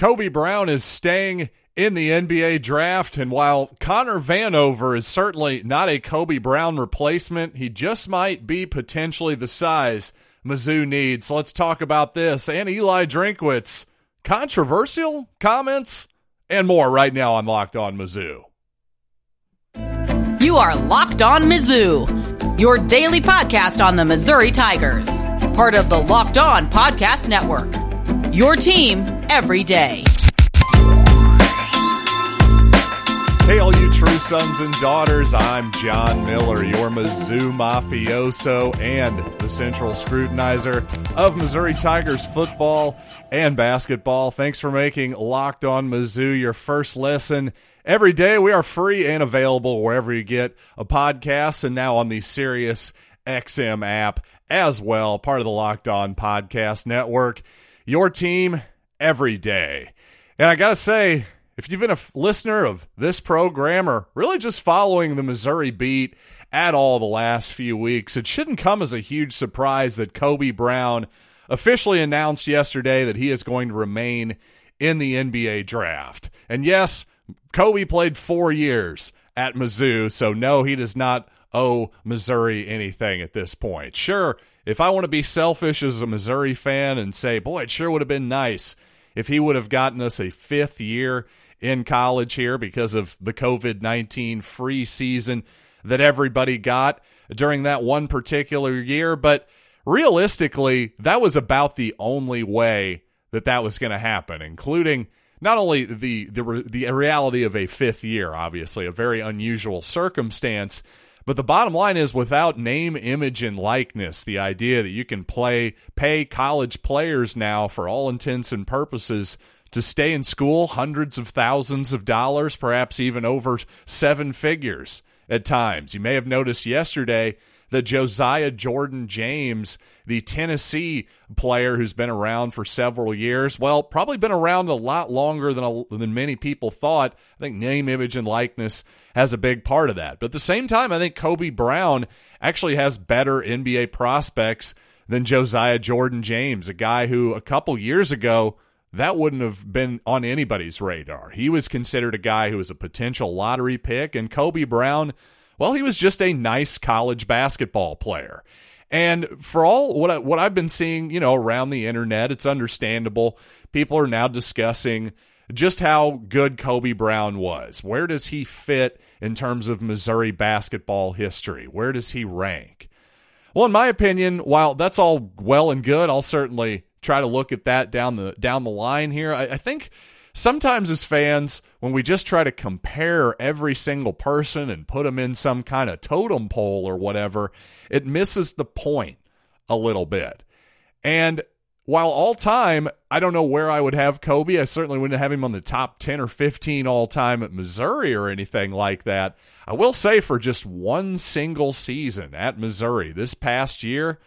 Kobe Brown is staying in the NBA draft, and while Connor Vanover is certainly not a Kobe Brown replacement, he just might be potentially the size Mizzou needs. So let's talk about this. And Eli Drinkwitz, controversial comments and more right now on Locked On Mizzou. You are Locked On Mizzou, your daily podcast on the Missouri Tigers, part of the Locked On Podcast Network. Your team every day. Hey, all you true sons and daughters, I'm John Miller, your Mizzou mafioso and the central scrutinizer of Missouri Tigers football and basketball. Thanks for making Locked On Mizzou your first lesson. Every day we are free and available wherever you get a podcast and now on the Sirius XM app as well, part of the Locked On Podcast Network. Your team every day. And I got to say, if you've been a f- listener of this program or really just following the Missouri beat at all the last few weeks, it shouldn't come as a huge surprise that Kobe Brown officially announced yesterday that he is going to remain in the NBA draft. And yes, Kobe played four years at Mizzou, so no, he does not owe Missouri anything at this point. Sure, if I want to be selfish as a Missouri fan and say, boy, it sure would have been nice if he would have gotten us a fifth year in college here because of the COVID 19 free season that everybody got during that one particular year. But realistically, that was about the only way that that was going to happen, including not only the, the the reality of a fifth year, obviously a very unusual circumstance, but the bottom line is without name, image, and likeness, the idea that you can play pay college players now for all intents and purposes to stay in school hundreds of thousands of dollars, perhaps even over seven figures at times. You may have noticed yesterday that Josiah Jordan James, the Tennessee player who's been around for several years, well, probably been around a lot longer than than many people thought. I think name, image, and likeness has a big part of that. But at the same time, I think Kobe Brown actually has better NBA prospects than Josiah Jordan James, a guy who a couple years ago that wouldn't have been on anybody's radar. He was considered a guy who was a potential lottery pick, and Kobe Brown, well, he was just a nice college basketball player. And for all what I, what I've been seeing, you know, around the internet, it's understandable. People are now discussing just how good Kobe Brown was. Where does he fit in terms of Missouri basketball history? Where does he rank? Well, in my opinion, while that's all well and good, I'll certainly try to look at that down the down the line here. I, I think sometimes as fans, when we just try to compare every single person and put them in some kind of totem pole or whatever, it misses the point a little bit. And while all time, I don't know where I would have Kobe. I certainly wouldn't have him on the top 10 or 15 all time at Missouri or anything like that. I will say for just one single season at Missouri this past year,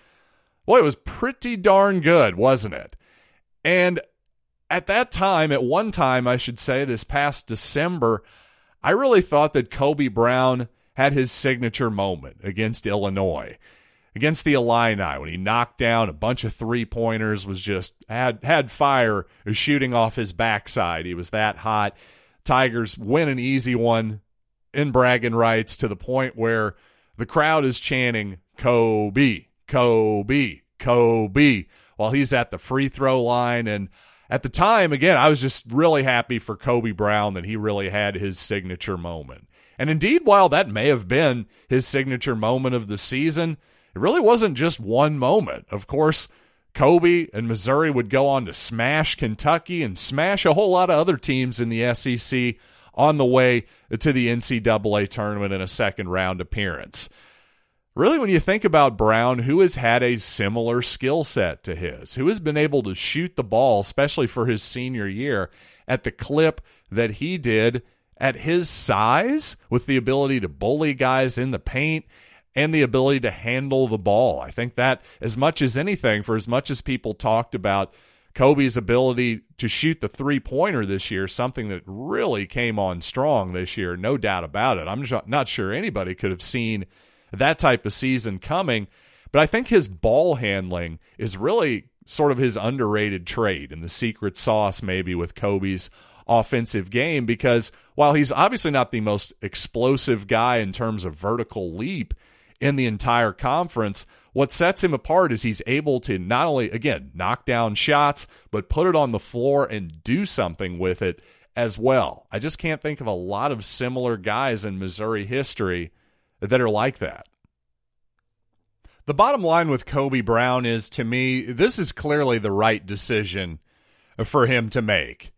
Boy, it was pretty darn good, wasn't it? And at that time, at one time, I should say, this past December, I really thought that Kobe Brown had his signature moment against Illinois, against the Illini, when he knocked down a bunch of three pointers, was just had had fire shooting off his backside. He was that hot. Tigers win an easy one in bragging rights to the point where the crowd is chanting Kobe, Kobe, Kobe while he's at the free throw line. And at the time, again, I was just really happy for Kobe Brown that he really had his signature moment. And indeed, while that may have been his signature moment of the season, it really wasn't just one moment. Of course, Kobe and Missouri would go on to smash Kentucky and smash a whole lot of other teams in the SEC on the way to the NCAA tournament in a second round appearance really, when you think about Brown, who has had a similar skill set to his, who has been able to shoot the ball, especially for his senior year, at the clip that he did at his size, with the ability to bully guys in the paint and the ability to handle the ball. I think that, as much as anything, for as much as people talked about Kobe's ability to shoot the three pointer this year, something that really came on strong this year, no doubt about it. I'm not sure anybody could have seen that type of season coming. But I think his ball handling is really sort of his underrated trade and the secret sauce maybe with Kobe's offensive game because while he's obviously not the most explosive guy in terms of vertical leap in the entire conference, what sets him apart is he's able to not only, again, knock down shots, but put it on the floor and do something with it as well. I just can't think of a lot of similar guys in Missouri history that are like that. The bottom line with Kobe Brown is to me, this is clearly the right decision for him to make.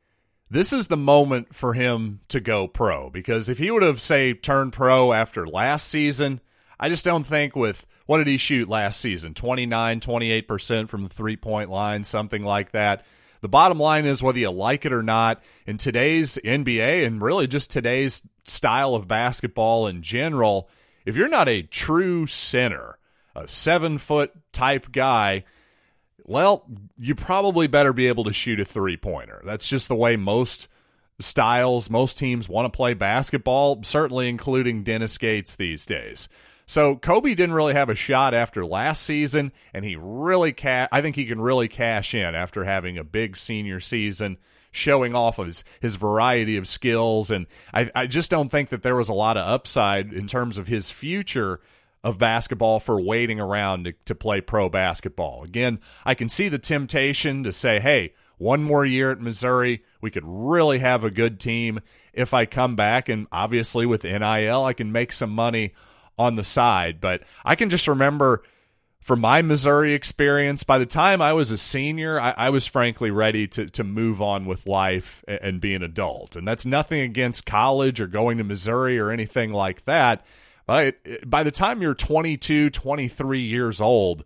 This is the moment for him to go pro because if he would have, say, turned pro after last season, I just don't think with what did he shoot last season? 29, 28% from the three point line, something like that. The bottom line is whether you like it or not, in today's NBA and really just today's style of basketball in general, if you're not a true center, a seven foot type guy, well, you probably better be able to shoot a three pointer. That's just the way most styles, most teams want to play basketball, certainly including Dennis Gates these days. So Kobe didn't really have a shot after last season, and he really ca- I think he can really cash in after having a big senior season, showing off his his variety of skills. And I, I just don't think that there was a lot of upside in terms of his future of basketball for waiting around to, to play pro basketball. Again, I can see the temptation to say, hey, one more year at Missouri, we could really have a good team if I come back. And obviously, with NIL, I can make some money on the side. But I can just remember from my Missouri experience, by the time I was a senior, I, I, was frankly ready to, to move on with life and, and be an adult. And that's nothing against college or going to Missouri or anything like that. But by the time you're 22, 23 years old,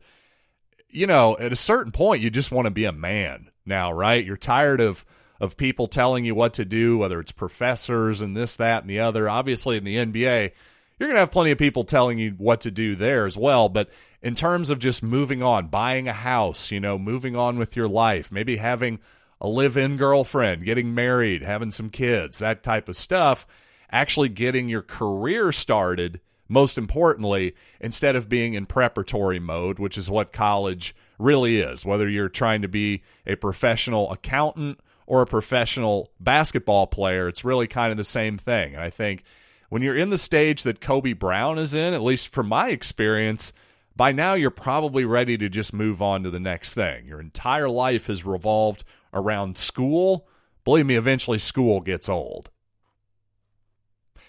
you know, at a certain point, you just want to be a man now, right? You're tired of of people telling you what to do, whether it's professors and this, that, and the other. Obviously, in the NBA, you're going to have plenty of people telling you what to do there as well. But in terms of just moving on, buying a house, you know, moving on with your life, maybe having a live in girlfriend, getting married, having some kids, that type of stuff, actually getting your career started most importantly, instead of being in preparatory mode, which is what college really is, whether you're trying to be a professional accountant or a professional basketball player, it's really kind of the same thing. And I think when you're in the stage that Kobe Brown is in, at least from my experience, by now you're probably ready to just move on to the next thing. Your entire life has revolved around school. Believe me, eventually school gets old.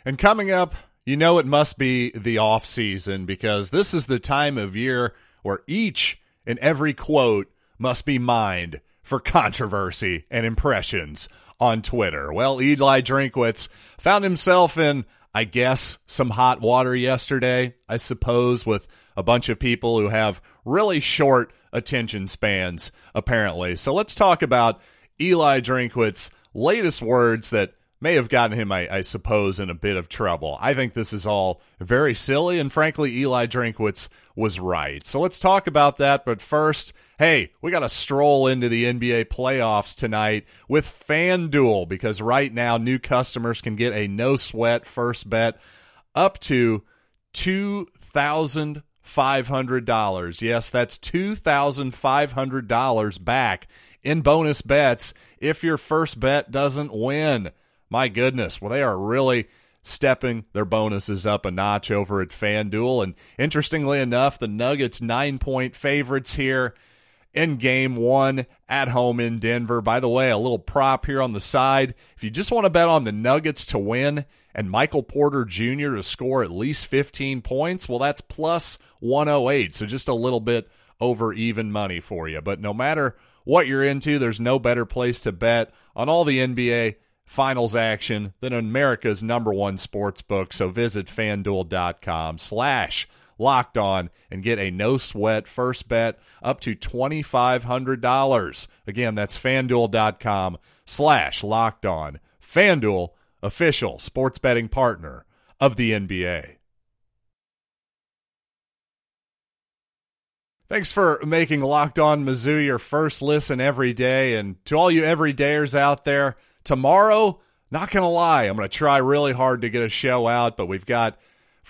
And coming up, you know it must be the off season because this is the time of year where each and every quote must be mined for controversy and impressions on Twitter. Well, Eli Drinkwitz found himself in, I guess, some hot water yesterday, I suppose, with a bunch of people who have really short attention spans, apparently. So let's talk about Eli Drinkwitz's latest words that may have gotten him, I, I, suppose, in a bit of trouble. I think this is all very silly, and frankly, Eli Drinkwitz was right. So let's talk about that. But first, hey, we got to stroll into the NBA playoffs tonight with FanDuel because right now, new customers can get a no sweat first bet up to $2,500. Yes, that's $2,500 back in bonus bets if your first bet doesn't win. My goodness, well, they are really stepping their bonuses up a notch over at FanDuel. And interestingly enough, the Nuggets nine point favorites here in game one at home in Denver. By the way, a little prop here on the side. If you just want to bet on the Nuggets to win and Michael Porter Jr. to score at least 15 points, well, that's plus 108. So just a little bit over even money for you. But no matter what you're into, there's no better place to bet on all the NBA finals action than America's number one sports book. So visit fanduel.com slash locked on and get a no sweat first bet up to $2,500. Again, that's fanduel.com slash locked on. Fanduel, official sports betting partner of the NBA. Thanks for making Locked On Mizzou your first listen every day. And to all you everydayers out there, Tomorrow, not going to lie, I'm going to try really hard to get a show out, but we've got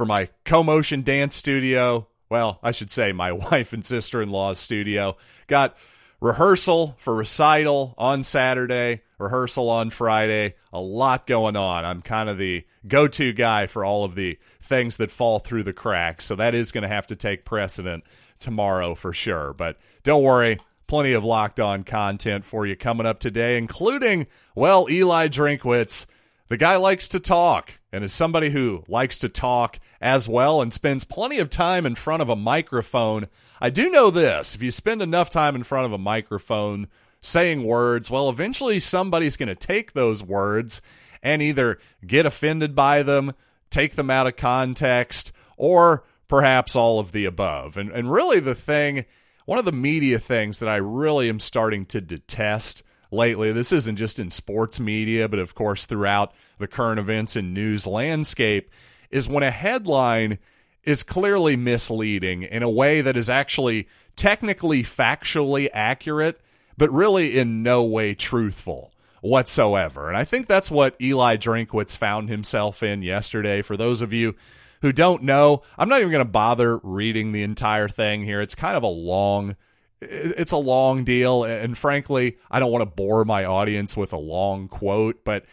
for my co-motion dance studio, well, I should say my wife and sister-in-law's studio, got rehearsal for recital on Saturday, rehearsal on Friday. A lot going on. I'm kind of the go to guy for all of the things that fall through the cracks. So that is going to have to take precedent tomorrow for sure. But don't worry, plenty of locked on content for you coming up today, including, well, Eli Drinkwitz. The guy likes to talk, and as somebody who likes to talk as well and spends plenty of time in front of a microphone, I do know this. If you spend enough time in front of a microphone saying words, well, eventually somebody's going to take those words and either get offended by them, take them out of context, or perhaps all of the above. And, and really, the thing, one of the media things that I really am starting to detest lately, this isn't just in sports media, but of course throughout the current events and news landscape, is when a headline is clearly misleading in a way that is actually technically factually accurate, but really in no way truthful whatsoever. And I think that's what Eli Drinkwitz found himself in yesterday. For those of you who don't know, I'm not even going to bother reading the entire thing here. It's kind of a long it's a long deal and frankly, I don't want to bore my audience with a long quote, but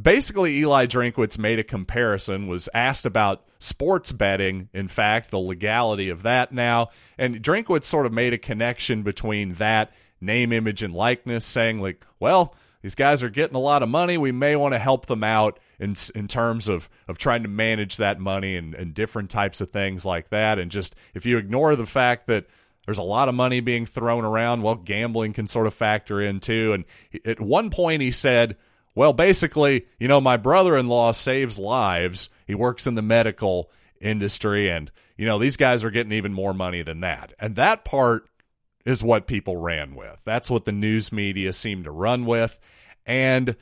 basically Eli Drinkwitz made a comparison was asked about sports betting in fact the legality of that now and Drinkwitz sort of made a connection between that name image and likeness saying like well these guys are getting a lot of money we may want to help them out in in terms of of trying to manage that money and, and different types of things like that and just if you ignore the fact that there's a lot of money being thrown around well gambling can sort of factor in too and at one point he said well, basically, you know, my brother in law saves lives. He works in the medical industry, and, you know, these guys are getting even more money than that. And that part is what people ran with. That's what the news media seemed to run with. And,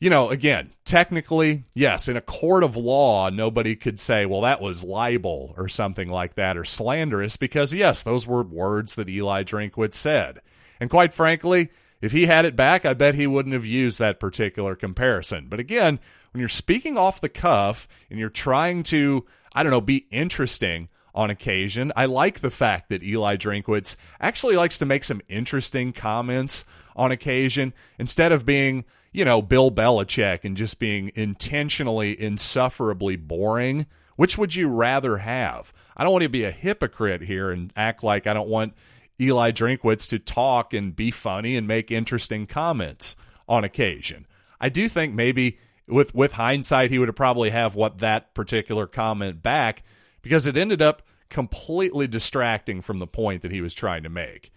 you know, again, technically, yes, in a court of law, nobody could say, well, that was libel or something like that or slanderous because, yes, those were words that Eli Drinkwitz said. And quite frankly, if he had it back, I bet he wouldn't have used that particular comparison. But again, when you're speaking off the cuff and you're trying to, I don't know, be interesting on occasion, I like the fact that Eli Drinkwitz actually likes to make some interesting comments on occasion instead of being, you know, Bill Belichick and just being intentionally insufferably boring. Which would you rather have? I don't want to be a hypocrite here and act like I don't want Eli Drinkwitz to talk and be funny and make interesting comments on occasion. I do think maybe with with hindsight he would have probably have what that particular comment back because it ended up completely distracting from the point that he was trying to make.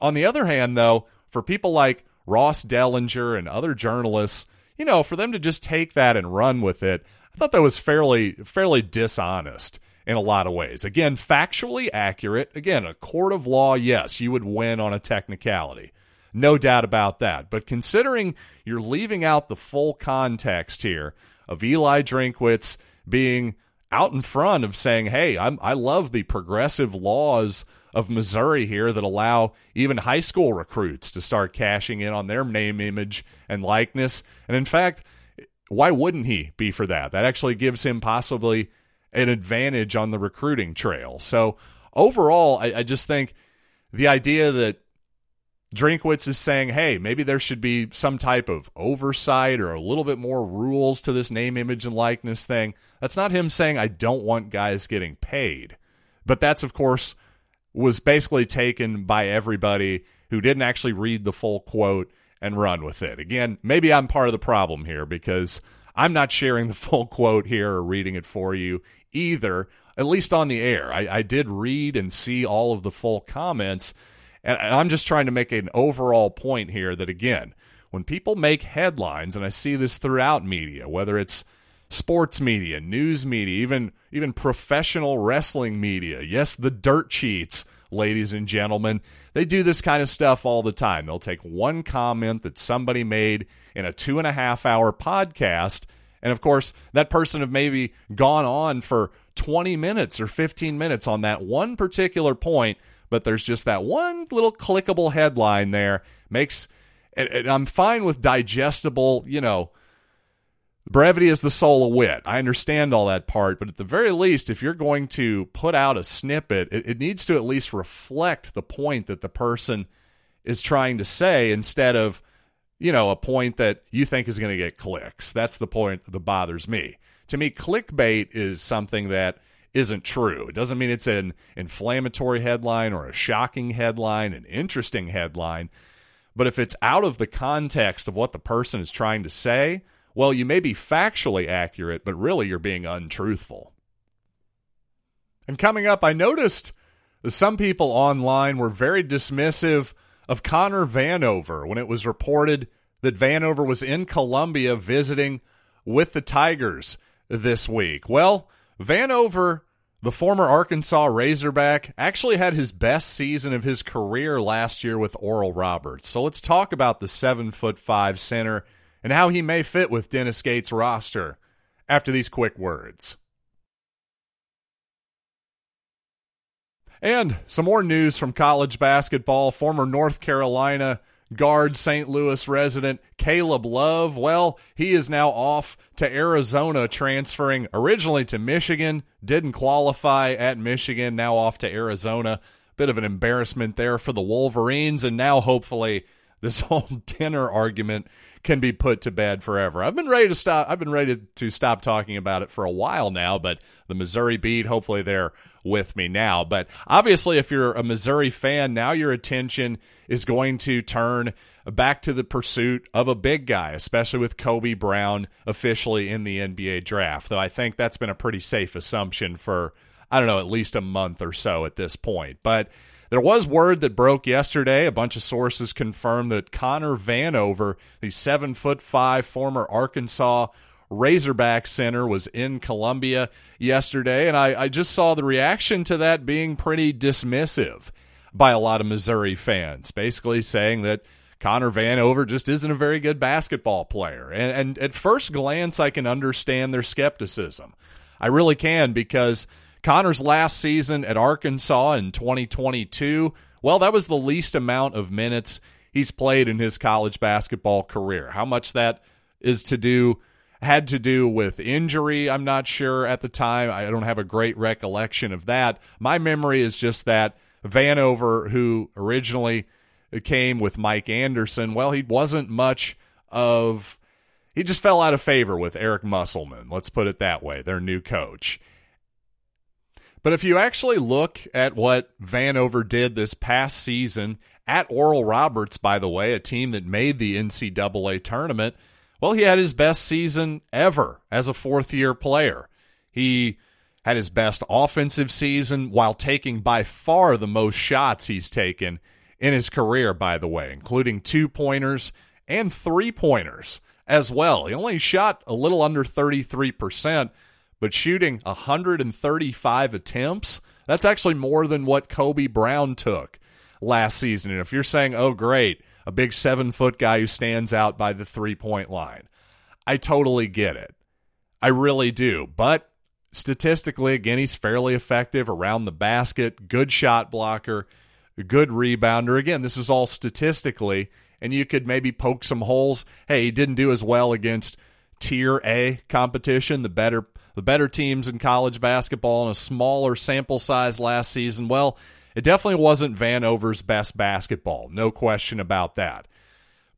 On the other hand though, for people like Ross Dellenger and other journalists, you know, for them to just take that and run with it, I thought that was fairly fairly dishonest in a lot of ways. Again, factually accurate. Again, a court of law, yes, you would win on a technicality. No doubt about that. But considering you're leaving out the full context here of Eli Drinkwitz being out in front of saying, hey, I'm, I love the progressive laws of Missouri here that allow even high school recruits to start cashing in on their name, image, and likeness. And in fact, why wouldn't he be for that? That actually gives him possibly an advantage on the recruiting trail. So overall, I, I just think the idea that Drinkwitz is saying, hey, maybe there should be some type of oversight or a little bit more rules to this name, image, and likeness thing. That's not him saying, I don't want guys getting paid. But that's, of course, was basically taken by everybody who didn't actually read the full quote and run with it. Again, maybe I'm part of the problem here because I'm not sharing the full quote here or reading it for you either, at least on the air. I, I did read and see all of the full comments, and I'm just trying to make an overall point here that, again, when people make headlines, and I see this throughout media, whether it's sports media, news media, even even professional wrestling media. Yes, the dirt sheets, ladies and gentlemen. They do this kind of stuff all the time. They'll take one comment that somebody made in a two and a half hour podcast. And of course, that person have maybe gone on for 20 minutes or 15 minutes on that one particular point, but there's just that one little clickable headline there. Makes and, and I'm fine with digestible, you know, brevity is the soul of wit. I understand all that part, but at the very least, if you're going to put out a snippet, it, it needs to at least reflect the point that the person is trying to say instead of, you know, a point that you think is going to get clicks. That's the point that bothers me. To me, clickbait is something that isn't true. It doesn't mean it's an inflammatory headline or a shocking headline, an interesting headline. But if it's out of the context of what the person is trying to say, well, you may be factually accurate, but really you're being untruthful. And coming up, I noticed some people online were very dismissive of Connor Vanover when it was reported that Vanover was in Columbia visiting with the Tigers this week. Well, Vanover, the former Arkansas Razorback, actually had his best season of his career last year with Oral Roberts. So let's talk about the seven foot five center and how he may fit with Dennis Gates' roster after these quick words. And some more news from college basketball. Former North Carolina guard St. Louis resident Caleb Love. Well, he is now off to Arizona, transferring originally to Michigan, didn't qualify at Michigan, now off to Arizona. Bit of an embarrassment there for the Wolverines, and now hopefully this whole dinner argument can be put to bed forever. I've been ready to stop. I've been ready to stop talking about it for a while now, but the Missouri beat, hopefully they're with me now. But obviously, if you're a Missouri fan, now your attention is going to turn back to the pursuit of a big guy, especially with Kobe Brown officially in the NBA draft. Though I think that's been a pretty safe assumption for, I don't know, at least a month or so at this point. But there was word that broke yesterday. A bunch of sources confirmed that Connor Vanover, the seven foot five former Arkansas Razorback Center, was in Columbia yesterday, and I, I just saw the reaction to that being pretty dismissive by a lot of Missouri fans, basically saying that Connor Vanover just isn't a very good basketball player. And, and at first glance, I can understand their skepticism. I really can because Connor's last season at Arkansas in 2022, well, that was the least amount of minutes he's played in his college basketball career. How much that is to do had to do with injury, I'm not sure at the time. I don't have a great recollection of that. My memory is just that Vanover, who originally came with Mike Anderson, well, he wasn't much of he just fell out of favor with Eric Musselman. Let's put it that way, their new coach. But if you actually look at what Vanover did this past season at Oral Roberts, by the way, a team that made the NCAA tournament, well, he had his best season ever as a fourth year player. He had his best offensive season while taking by far the most shots he's taken in his career, by the way, including two pointers and three pointers as well. He only shot a little under 33% but shooting 135 attempts, that's actually more than what Kobe Brown took last season. And if you're saying, oh, great, a big seven foot guy who stands out by the three point line, I totally get it. I really do. But statistically, again, he's fairly effective around the basket, good shot blocker, good rebounder. Again, this is all statistically, and you could maybe poke some holes. Hey, he didn't do as well against tier A competition, the better the better teams in college basketball in a smaller sample size last season. Well, it definitely wasn't Vanover's best basketball, no question about that.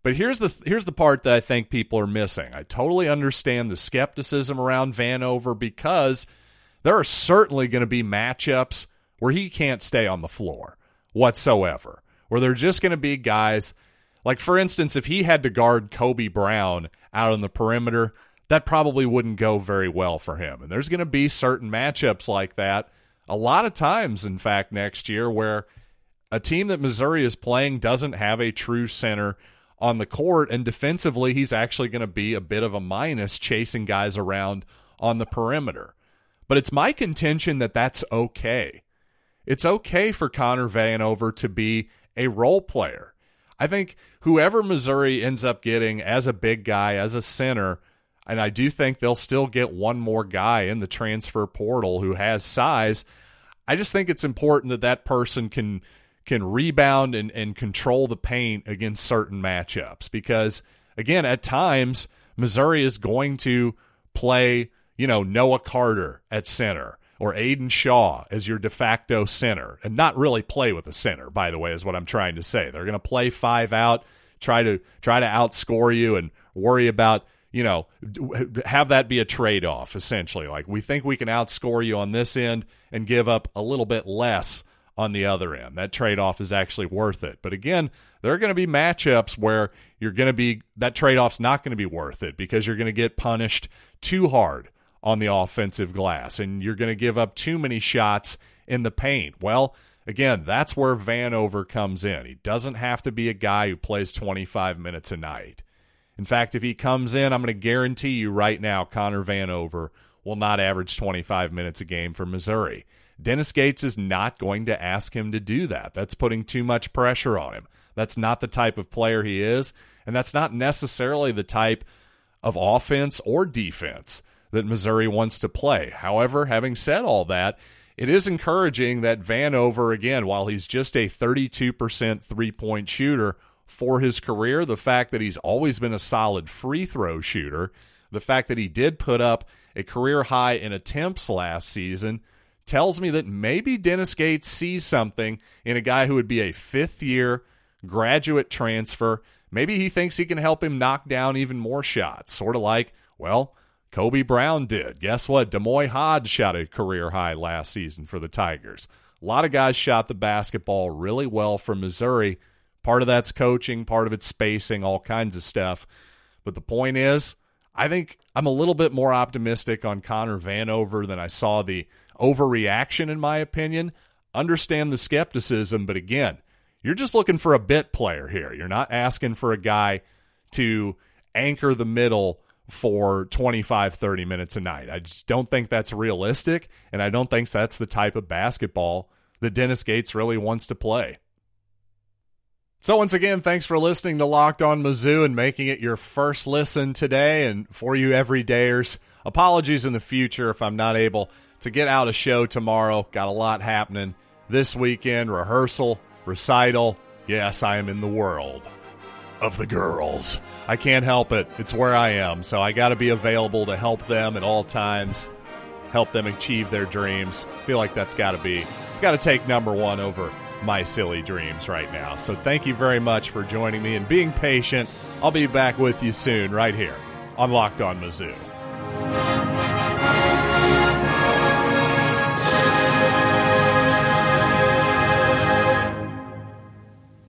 But here's the here's the part that I think people are missing. I totally understand the skepticism around Vanover because there are certainly going to be matchups where he can't stay on the floor whatsoever. Where they're just going to be guys like for instance if he had to guard Kobe Brown out on the perimeter, that probably wouldn't go very well for him. And there's going to be certain matchups like that a lot of times, in fact, next year where a team that Missouri is playing doesn't have a true center on the court. And defensively, he's actually going to be a bit of a minus chasing guys around on the perimeter. But it's my contention that that's okay. It's okay for Connor Vanover to be a role player. I think whoever Missouri ends up getting as a big guy, as a center, and I do think they'll still get one more guy in the transfer portal who has size. I just think it's important that that person can can rebound and, and control the paint against certain matchups because again at times Missouri is going to play you know Noah Carter at center or Aidan Shaw as your de facto center and not really play with a center, by the way, is what I'm trying to say. They're going to play five out, try to try to outscore you and worry about, you know, have that be a trade-off essentially. Like we think we can outscore you on this end and give up a little bit less on the other end. That trade-off is actually worth it. But again, there are going to be matchups where you're going to be that trade-off's not going to be worth it because you're going to get punished too hard on the offensive glass, and you're going to give up too many shots in the paint. Well, again, that's where Vanover comes in. He doesn't have to be a guy who plays 25 minutes a night. In fact, if he comes in, I'm going to guarantee you right now, Connor Vanover will not average 25 minutes a game for Missouri. Dennis Gates is not going to ask him to do that. That's putting too much pressure on him. That's not the type of player he is, and that's not necessarily the type of offense or defense that Missouri wants to play. However, having said all that, it is encouraging that Vanover, again, while he's just a 32% three point shooter for his career, the fact that he's always been a solid free throw shooter, the fact that he did put up a career high in attempts last season, tells me that maybe Dennis Gates sees something in a guy who would be a fifth year graduate transfer. Maybe he thinks he can help him knock down even more shots, sort of like, well, Kobe Brown did. Guess what? D'Moi Hodge shot a career high last season for the Tigers. A lot of guys shot the basketball really well for Missouri. Part of that's coaching, part of it's spacing, all kinds of stuff. But the point is, I think I'm a little bit more optimistic on Connor Vanover than I saw the overreaction, in my opinion. Understand the skepticism, but again, you're just looking for a bit player here. You're not asking for a guy to anchor the middle for 25, 30 minutes a night. I just don't think that's realistic, and I don't think that's the type of basketball that Dennis Gates really wants to play. So, once again, thanks for listening to Locked On Mizzou and making it your first listen today. And for you everydayers, apologies in the future if I'm not able to get out a show tomorrow. Got a lot happening this weekend rehearsal, recital. Yes, I am in the world of the girls. I can't help it. It's where I am. So I got to be available to help them at all times, help them achieve their dreams. feel like that's got to be, it's got to take number one over my silly dreams right now. So thank you very much for joining me and being patient. I'll be back with you soon right here on Locked On Mizzou.